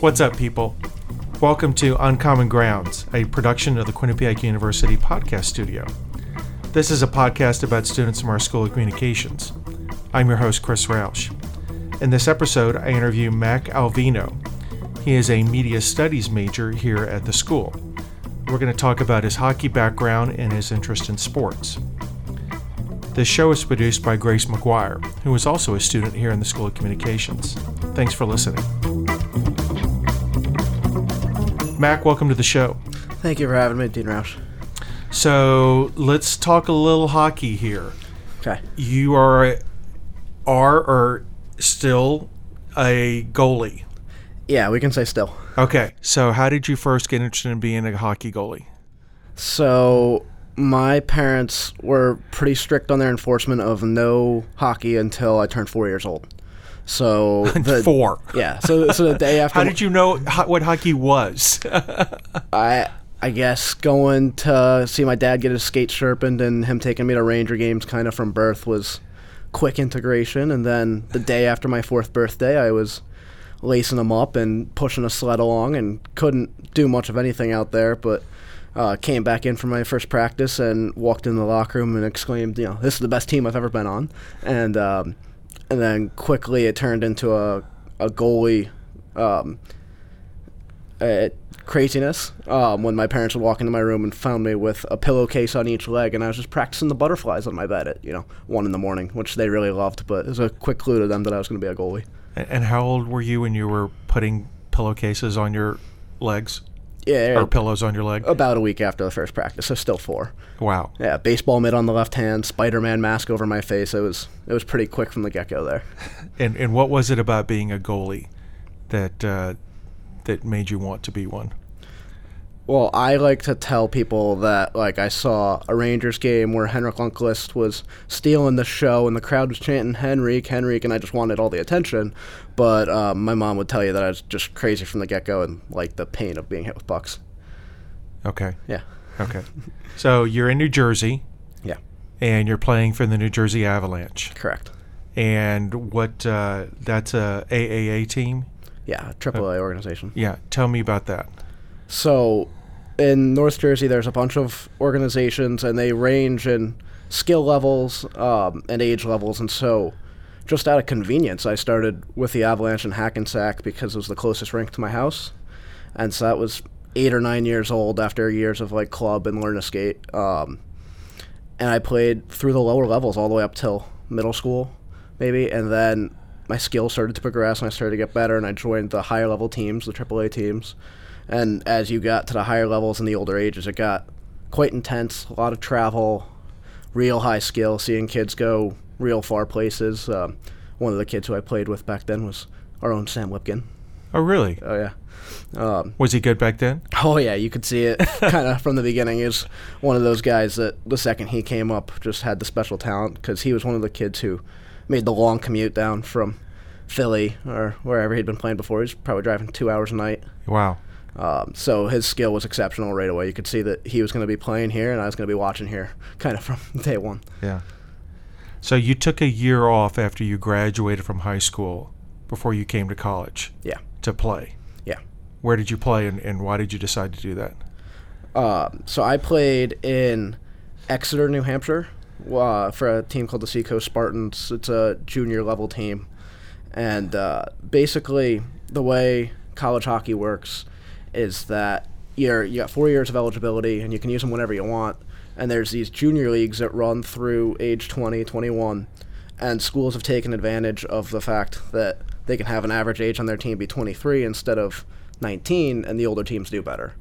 What's up, people? Welcome to Uncommon Grounds, a production of the Quinnipiac University podcast studio. This is a podcast about students from our School of Communications. I'm your host, Chris Roush. In this episode, I interview Mac Alvino. He is a media studies major here at the school. We're going to talk about his hockey background and his interest in sports. This show is produced by Grace McGuire, who is also a student here in the School of Communications. Thanks for listening. Mac, welcome to the show. Thank you for having me, Dean Roush. So let's talk a little hockey here. Okay. You are are or still a goalie. Yeah, we can say still. Okay. So how did you first get interested in being a hockey goalie? So my parents were pretty strict on their enforcement of no hockey until I turned four years old. So the, Four. Yeah. So so the day after How did you know ho- what hockey was? I I guess going to see my dad get his skate sharpened and him taking me to Ranger games kind of from birth was quick integration. And then the day after my fourth birthday, I was lacing them up and pushing a sled along and couldn't do much of anything out there, but. Uh, came back in for my first practice and walked in the locker room and exclaimed, "You know, this is the best team I've ever been on." And um, and then quickly it turned into a a goalie um, craziness um, when my parents would walk into my room and found me with a pillowcase on each leg, and I was just practicing the butterflies on my bed at you know one in the morning, which they really loved. But it was a quick clue to them that I was going to be a goalie. and how old were you when you were putting pillowcases on your legs Yeah, or pillows on your leg? about a week after the first practice, so still four. Wow. Yeah, baseball mitt on the left hand, Spider-Man mask over my face. It was it was pretty quick from the get-go there. And and what was it about being a goalie that uh, that made you want to be one? Well, I like to tell people that like I saw a Rangers game where Henrik Lundqvist was stealing the show and the crowd was chanting Henrik, Henrik, and I just wanted all the attention. But um, my mom would tell you that I was just crazy from the get go and like the pain of being hit with pucks. Okay. Yeah, Okay. so you're in New Jersey yeah, and you're playing for the New Jersey Avalanche. correct. And what uh, that's a AAA team? Yeah, AAA organization. Yeah. Tell me about that. So, in North Jersey, there's a bunch of organizations, and they range in skill levels um, and age levels. And so, just out of convenience, I started with the Avalanche in Hackensack because it was the closest rink to my house, and so that was eight or nine years old after years of like club and learn to skate. Um, and I played through the lower levels all the way up till middle school, maybe, and then my skills started to progress and I started to get better, and I joined the higher level teams, the AAA teams. And as you got to the higher levels and the older ages, it got quite intense. A lot of travel, real high skill, seeing kids go real far places. Um, one of the kids who I played with back then was our own Sam Lipkin. Oh, really? Oh yeah. Um, Was he good back then? Oh yeah, you could see it kind of from the beginning. He was one of those guys that the second he came up just had the special talent because he was one of the kids who made the long commute down from Philly or wherever he'd been playing before. He was probably driving two hours a night. Wow. Um, so his skill was exceptional right away. You could see that he was going to be playing here and I was going to be watching here kind of from day one. Yeah. So you took a year off after you graduated from high school before you came to college Yeah, to play. yeah. Where did you play and, and why did you decide to do that? Um, so I played in Exeter, New Hampshire, uh, for a team called the Seacoast Spartans. It's a junior level team, and uh, basically the way college hockey works is that you're you got four years of eligibility and you can use them whenever you want. And there's these junior leagues that run through age 20, 21, and schools have taken advantage of the fact that they can have an average age on their team be 23 instead of 19, and the older teams do better.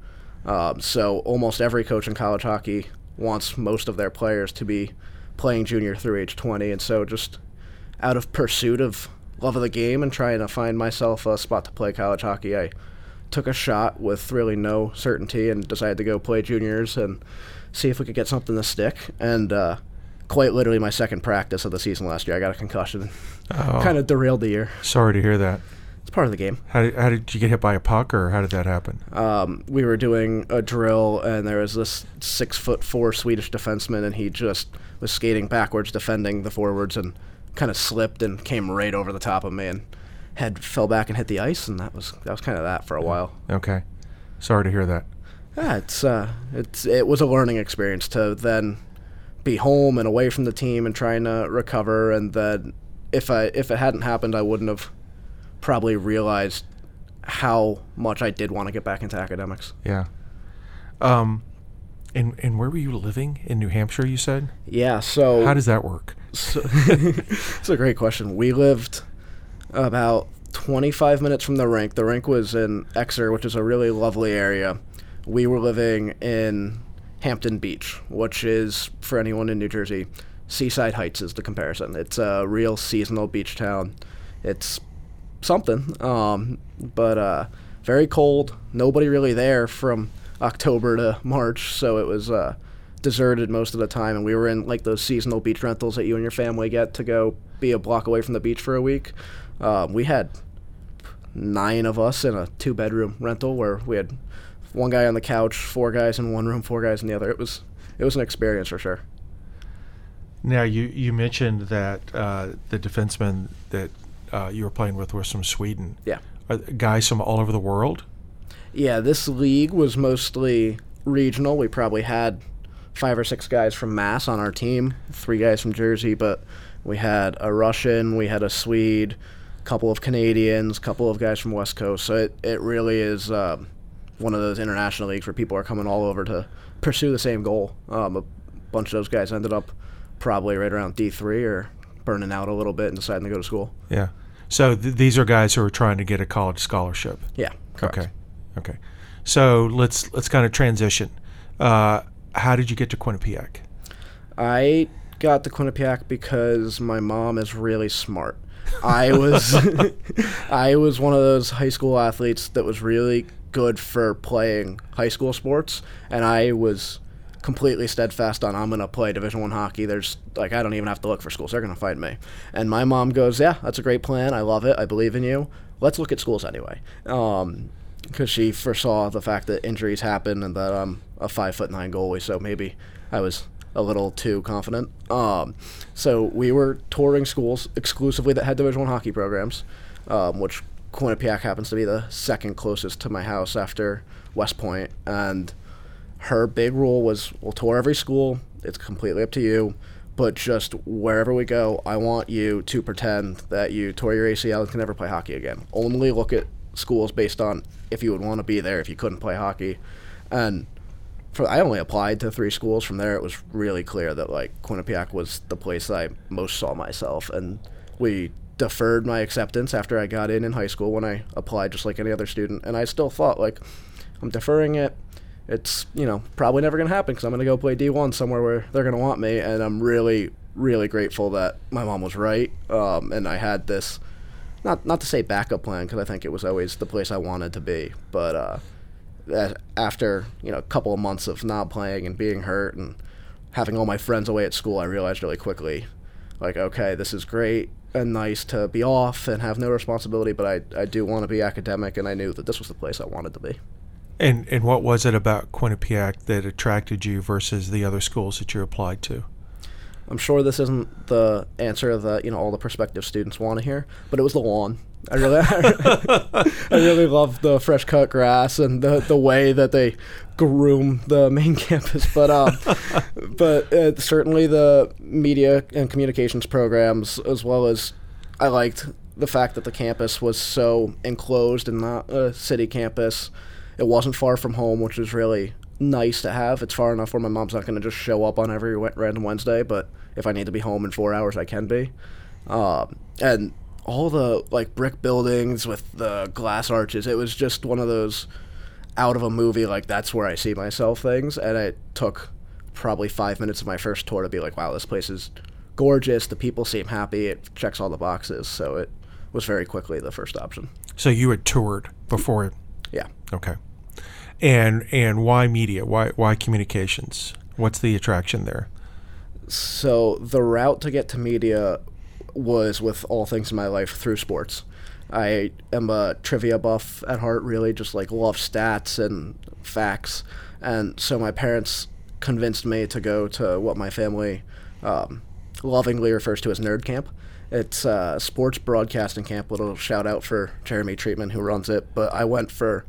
Um, so almost every coach in college hockey wants most of their players to be playing junior through age 20, and so just out of pursuit of love of the game and trying to find myself a spot to play college hockey, I took a shot with really no certainty and decided to go play juniors and see if we could get something to stick. And uh, quite literally, my second practice of the season last year, I got a concussion. Oh, kind of derailed the year. sorry to hear that. It's part of the game. How did, how did you get hit by a puck or how did that happen? um, we were doing a drill, and there was this six foot four Swedish defenseman, and he just was skating backwards, defending the forwards, and kind of slipped and came right over the top of me and head fell back and hit the ice and that was that was kind of that for a while. Okay. Sorry to hear that. Yeah, it's uh, it's it was a learning experience to then be home and away from the team and trying to recover. And then if I if it hadn't happened, I wouldn't have probably realized how much I did want to get back into academics. Yeah. Um, and and where were you living in New Hampshire? You said. Yeah. So How does that work? So, it's a great question. We lived about 25 minutes from the rink. The rink was in Exeter, which is a really lovely area. We were living in Hampton Beach, which is, for anyone in New Jersey, Seaside Heights is the comparison. It's a real seasonal beach town. It's something, um, but uh, very cold. Nobody really there from October to March, so it was uh, deserted most of the time. And we were in like those seasonal beach rentals that you and your family get to go be a block away from the beach for a week. Um, we had nine of us in a two bedroom rental where we had one guy on the couch, four guys in one room, four guys in the other. It was it was an experience for sure. Now you you mentioned that uh, the defensemen that uh, you were playing with were from Sweden. Yeah. Are guys from all over the world? Yeah, this league was mostly regional. We probably had five or six guys from Mass on our team, three guys from Jersey, but we had a Russian, we had a Swede, couple of Canadians, couple of guys from West Coast. So it, it really is um, one of those international leagues where people are coming all over to pursue the same goal. Um, a bunch of those guys ended up probably right around D3 or burning out a little bit and deciding to go to school. Yeah. So th- these are guys who are trying to get a college scholarship. Yeah, correct. Okay. Okay. So let's let's kind of transition. Uh, how did you get to Quinnipiac? I got to Quinnipiac because my mom is really smart. I was I was one of those high school athletes that was really good for playing high school sports and I was completely steadfast on I'm to play division 1 hockey. There's like I don't even have to look for schools. They're to find me. And my mom goes, "Yeah, that's a great plan. I love it. I believe in you. Let's look at schools anyway." Um because she foresaw the fact that injuries happen and that I'm a five foot nine goalie, so maybe I was a little too confident. Um, so we were touring schools exclusively that had Division One hockey programs, um, which Quinnipiac happens to be the second closest to my house after West Point. And her big rule was, we'll tour every school. It's completely up to you. But just wherever we go, I want you to pretend that you tore your ACL and can never play hockey again. Only look at schools based on if you would want to be there if you couldn't play hockey. And for I only applied to three schools. From there, it was really clear that like Quinnipiac was the place I most saw myself, and we deferred my acceptance after I got in in high school when I applied just like any other student. And I still thought like I'm deferring it. It's you know probably never gonna happen because I'm gonna go play D1 somewhere where they're gonna want me, and I'm really really grateful that my mom was right, um, and I had this not not to say backup plan because I think it was always the place I wanted to be, but uh, after you know a couple of months of not playing and being hurt and having all my friends away at school, I realized really quickly, like okay, this is great and nice to be off and have no responsibility, but I I do want to be academic, and I knew that this was the place I wanted to be. And and what was it about Quinnipiac that attracted you versus the other schools that you applied to? I'm sure this isn't the answer that you know all the prospective students want to hear, but it was the lawn. I really, I really love the fresh cut grass and the the way that they groom the main campus. But um, but uh, certainly the media and communications programs, as well as I liked the fact that the campus was so enclosed and not a city campus. It wasn't far from home, which was really nice to have. It's far enough where my mom's not going to just show up on every random Wednesday, but if I need to be home in four hours, I can be. Um, and all the like brick buildings with the glass arches, it was just one of those out of a movie. Like that's where I see myself things, and it took probably five minutes of my first tour to be like, wow, this place is gorgeous. The people seem happy. It checks all the boxes. So it was very quickly the first option. So you had toured before. Yeah. Okay. And and why media? Why why communications? What's the attraction there? So the route to get to media was with all things in my life through sports. I am a trivia buff at heart, really, just like love stats and facts. And so my parents convinced me to go to what my family um, lovingly refers to as Nerd Camp. It's a sports broadcasting camp. Little shout out for Jeremy Treatman who runs it. But I went for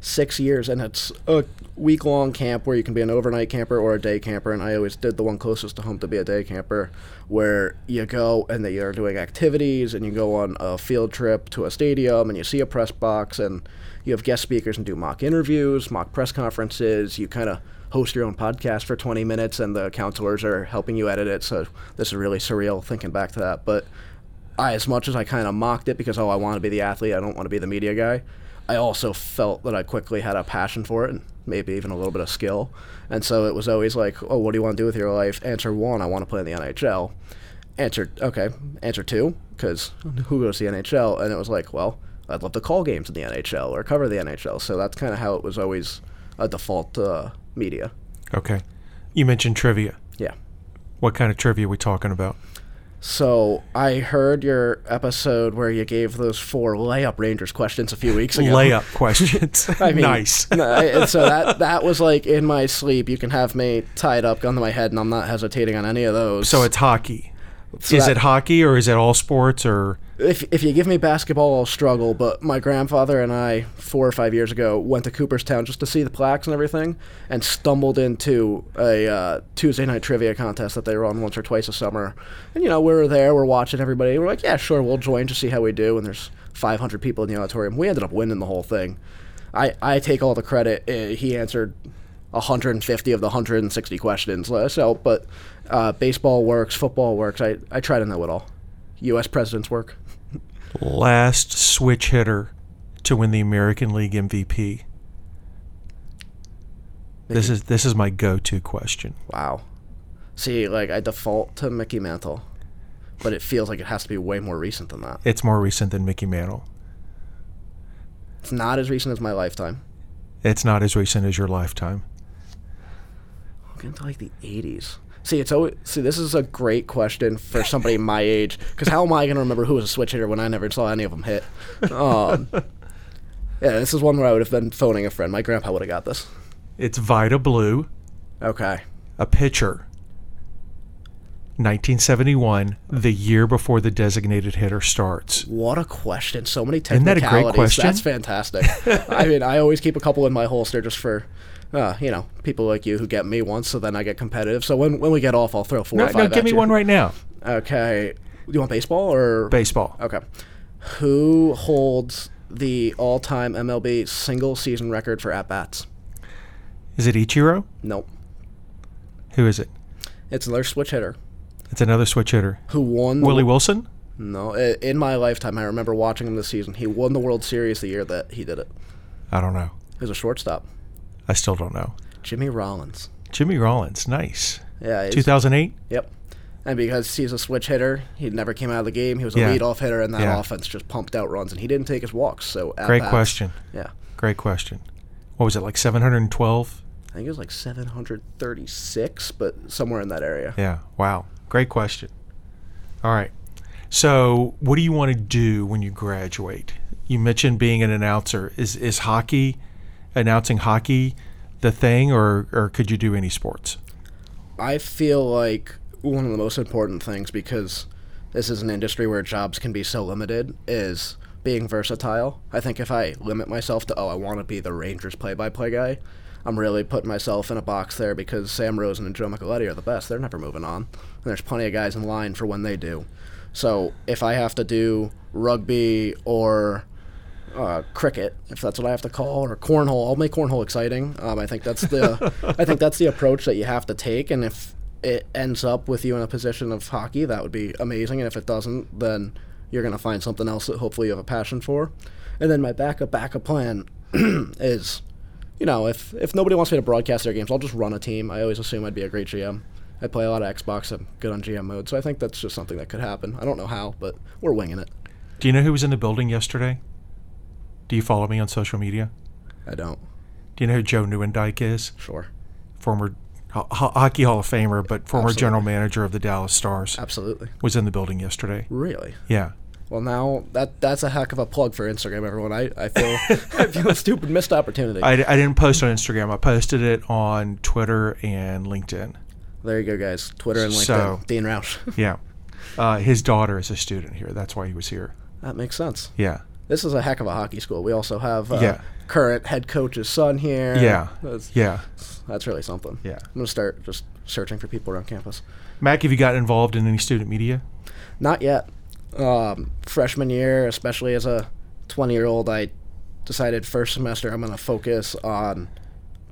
six years, and it's a week long camp where you can be an overnight camper or a day camper. And I always did the one closest to home to be a day camper, where you go and they are doing activities, and you go on a field trip to a stadium, and you see a press box, and you have guest speakers and do mock interviews, mock press conferences. You kind of host your own podcast for 20 minutes, and the counselors are helping you edit it. So this is really surreal thinking back to that. But I, as much as I kind of mocked it because oh, I want to be the athlete, I don't want to be the media guy. I also felt that I quickly had a passion for it and maybe even a little bit of skill. And so it was always like, oh, what do you want to do with your life? Answer one, I want to play in the NHL. Answer, okay. Answer two, because who goes to the NHL? And it was like, well, I'd love to call games in the NHL or cover the NHL. So that's kind of how it was always a default uh, media. Okay. You mentioned trivia. Yeah. What kind of trivia are we talking about? So I heard your episode where you gave those four layup Rangers questions a few weeks ago. Layup questions. I mean, nice. no, and so that that was like in my sleep. You can have me tied up, gun to my head, and I'm not hesitating on any of those. So it's hockey. So is that- it hockey or is it all sports or if if you give me basketball, I'll struggle. But my grandfather and I, four or five years ago, went to Cooperstown just to see the plaques and everything, and stumbled into a uh, Tuesday night trivia contest that they run once or twice a summer. And you know, we were there, we're watching everybody. We're like, yeah, sure, we'll join to see how we do. And there's 500 people in the auditorium. We ended up winning the whole thing. I I take all the credit. Uh, he answered 150 of the 160 questions. So, but uh, baseball works, football works. I I try to know it all. U.S. presidents work. Last switch hitter to win the American League MVP? This is this is my go-to question. Wow. See, like I default to Mickey Mantle, but it feels like it has to be way more recent than that. It's more recent than Mickey Mantle. It's not as recent as my lifetime. It's not as recent as your lifetime. I'll get into like the 80s. See, it's always see. This is a great question for somebody my age, because how am I going to remember who was a switch hitter when I never saw any of them hit? Um, yeah, this is one where I would have been phoning a friend. My grandpa would have got this. It's Vida Blue, Okay. a pitcher. 1971, the year before the designated hitter starts. What a question! So many Isn't that a technicalities. great question? That's fantastic. I mean, I always keep a couple in my holster just for, uh, you know, people like you who get me once, so then I get competitive. So when when we get off, I'll throw four No, or five. no, give me you. one right now. Okay. Do you want baseball or Baseball. Okay. Who holds the all-time MLB single season record for at bats? Is it Ichiro? Nope. Who is it? It's another switch hitter It's another switch hitter. who won. the- Willie Wilson? No, in my lifetime, I remember watching him this season. He won the World Series the year that he did it. I don't know. He was a shortstop. I still don't know. Jimmy Rollins. Jimmy Rollins, nice. Yeah. 2008? Yep. And because he's a switch hitter, he never came out of the game. He was a Yeah. leadoff hitter, and that Yeah. offense just pumped out runs, and he didn't take his walks. So Great bats- question. Yeah, Great question. What was it, like 712? I think it was like 736, but somewhere in that area. Yeah. Wow. Great question. All right. So, what do you want to do when you graduate? You mentioned being an announcer. Is is hockey, announcing hockey, the thing, or or could you do any sports? I feel like one of the most important things because this is an industry where jobs can be so limited is being versatile. I think if I limit myself to oh I want to be the Rangers play-by-play guy, I'm really putting myself in a box there because Sam Rosen and Joe Micheletti are the best. They're never moving on. And there's plenty of guys in line for when they do. So if I have to do rugby or uh, cricket, if that's what I have to call, or cornhole. I'll make cornhole exciting. Um, I think that's the I think that's the approach that you have to take. And if it ends up with you in a position of hockey, that would be amazing. And if it doesn't, then you're gonna find something else that hopefully you have a passion for. And then my backup backup plan is, you know, if if nobody wants me to broadcast their games, I'll just run a team. I always assume I'd be a great GM. I play a lot of Xbox. I'm good on GM mode, so I think that's just something that could happen. I don't know how, but we're winging it. Do you know who was in the building yesterday? Do you follow me on social media? I don't. Do you know who Joe Nieuwendyk is? Sure. Former ho- ho- hockey Hall of Famer, but former Absolutely. general manager of the Dallas Stars. Absolutely. Was in the building yesterday. Really? Yeah. Well, now that that's a heck of a plug for Instagram, everyone. I, I feel I feel a stupid missed opportunity. I, I didn't post on Instagram. I posted it on Twitter and LinkedIn. There you go, guys. Twitter and LinkedIn. So- Dean Roush. Yeah. Uh, his daughter is a student here. That's why he was here. that makes sense. Yeah. This is a heck of a hockey school. We also have uh, Yeah. current head coach's son here. Yeah. That's, Yeah. that's really something. Yeah. I'm going to start just searching for people around campus. Mac, have you gotten involved in any student media? Not yet. Um, freshman year, especially as a 20 year old, I decided first semester I'm going to focus on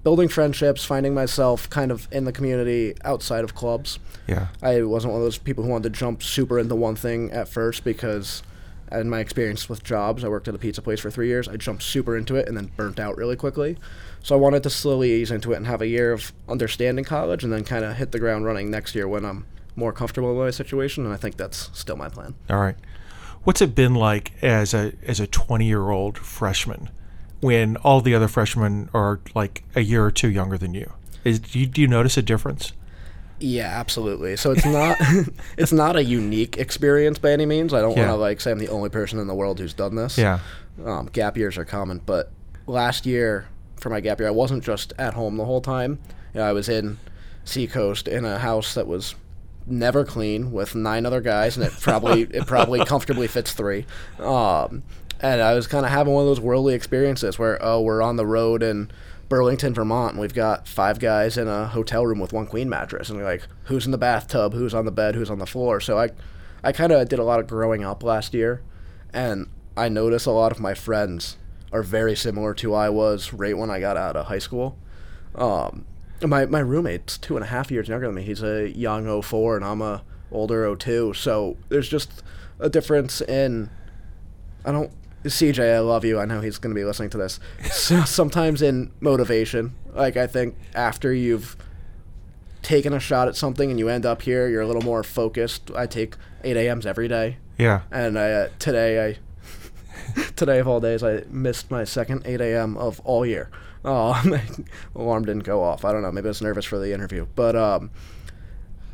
building friendships, finding myself kind of in the community outside of clubs. Yeah. I wasn't one of those people who wanted to jump super into one thing at first because, in my experience with jobs, I worked at a pizza place for three years. I jumped super into it and then burnt out really quickly. So I wanted to slowly ease into it and have a year of understanding college and then kind of hit the ground running next year when I'm more comfortable in my situation. And I think that's still my plan. All right. What's it been like as a as a 20 year old freshman when all the other freshmen are like a year or two younger than you? Is, do, you do you notice a difference? Yeah, absolutely. So it's not it's not a unique experience by any means. I don't Yeah. want to like say I'm the only person in the world who's done this. Yeah. um, gap years are common. But last year, for my gap year, I wasn't just at home the whole time. You know, I was in Seacoast in a house that was never clean with nine other guys, and it probably it probably comfortably fits three. Um, and I was kind of having one of those worldly experiences where oh, we're on the road in Burlington, Vermont, and we've got five guys in a hotel room with one queen mattress, and like, who's in the bathtub, who's on the bed, who's on the floor. So I, I kind of did a lot of growing up last year, and I notice a lot of my friends are very similar to I was right when I got out of high school. Um, my my roommate's two and a half years younger than me. He's a young 04 and I'm a older 02. So there's just a difference in. I don't. CJ, I love you. I know he's going to be listening to this. So sometimes in motivation, like I think after you've taken a shot at something and you end up here, you're a little more focused. I take 8 a.m.s every day, Yeah. and I uh, today I today of all days I missed my second 8 a.m. of all year. Oh, my alarm didn't go off. I don't know. Maybe I was nervous for the interview, but um,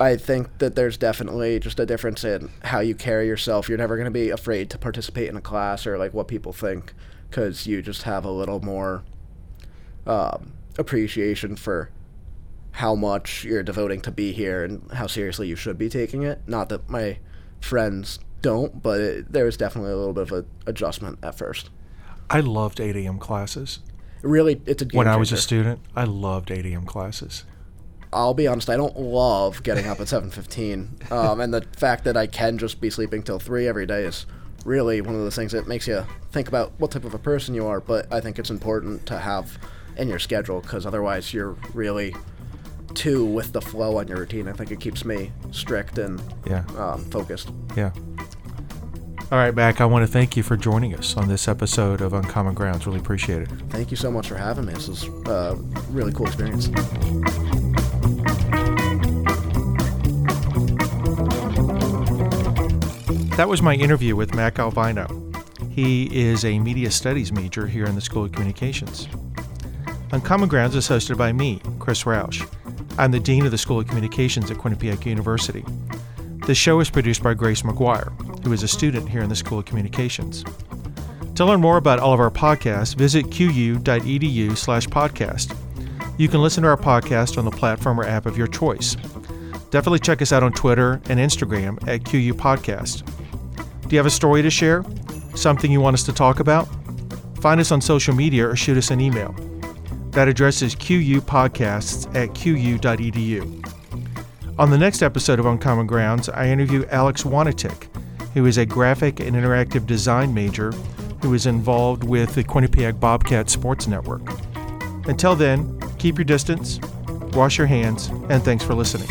I think that there's definitely just a difference in how you carry yourself. You're never going to be afraid to participate in a class or like what people think because you just have a little more um, appreciation for how much you're devoting to be here and how seriously you should be taking it. Not that my friends don't, but it, there was definitely a little bit of a adjustment at first. I loved 8 a.m. classes. Really, it's a game When I was a student, I loved 8 a.m. classes. I'll be honest, I don't love getting up at 7:15, um, and the fact that I can just be sleeping till three every day is really one of those things that makes you think about what type of a person you are. But I think it's important to have in your schedule because otherwise you're really too with the flow on your routine. I think it keeps me strict and Yeah. um, focused. Yeah. All right, Mac, I want to thank you for joining us on this episode of Uncommon Grounds. Really appreciate it. Thank you so much for having me. This was a really cool experience. That was my interview with Mac Alvino. He is a media studies major here in the School of Communications. Uncommon Grounds is hosted by me, Chris Roush. I'm the Dean of the School of Communications at Quinnipiac University. This show is produced by Grace McGuire, who is a student here in the School of Communications. To learn more about all of our podcasts, visit qu.edu slash podcast. You can listen to our podcast on the platform or app of your choice. Definitely check us out on Twitter and Instagram at QU Podcast. Do you have a story to share? Something you want us to talk about? Find us on social media or shoot us an email. That address is qupodcasts at qu.edu. On the next episode of Uncommon Grounds, I interview Alex Wanatik, who is a graphic and interactive design major who is involved with the Quinnipiac Bobcat Sports Network. Until then, keep your distance, wash your hands, and thanks for listening.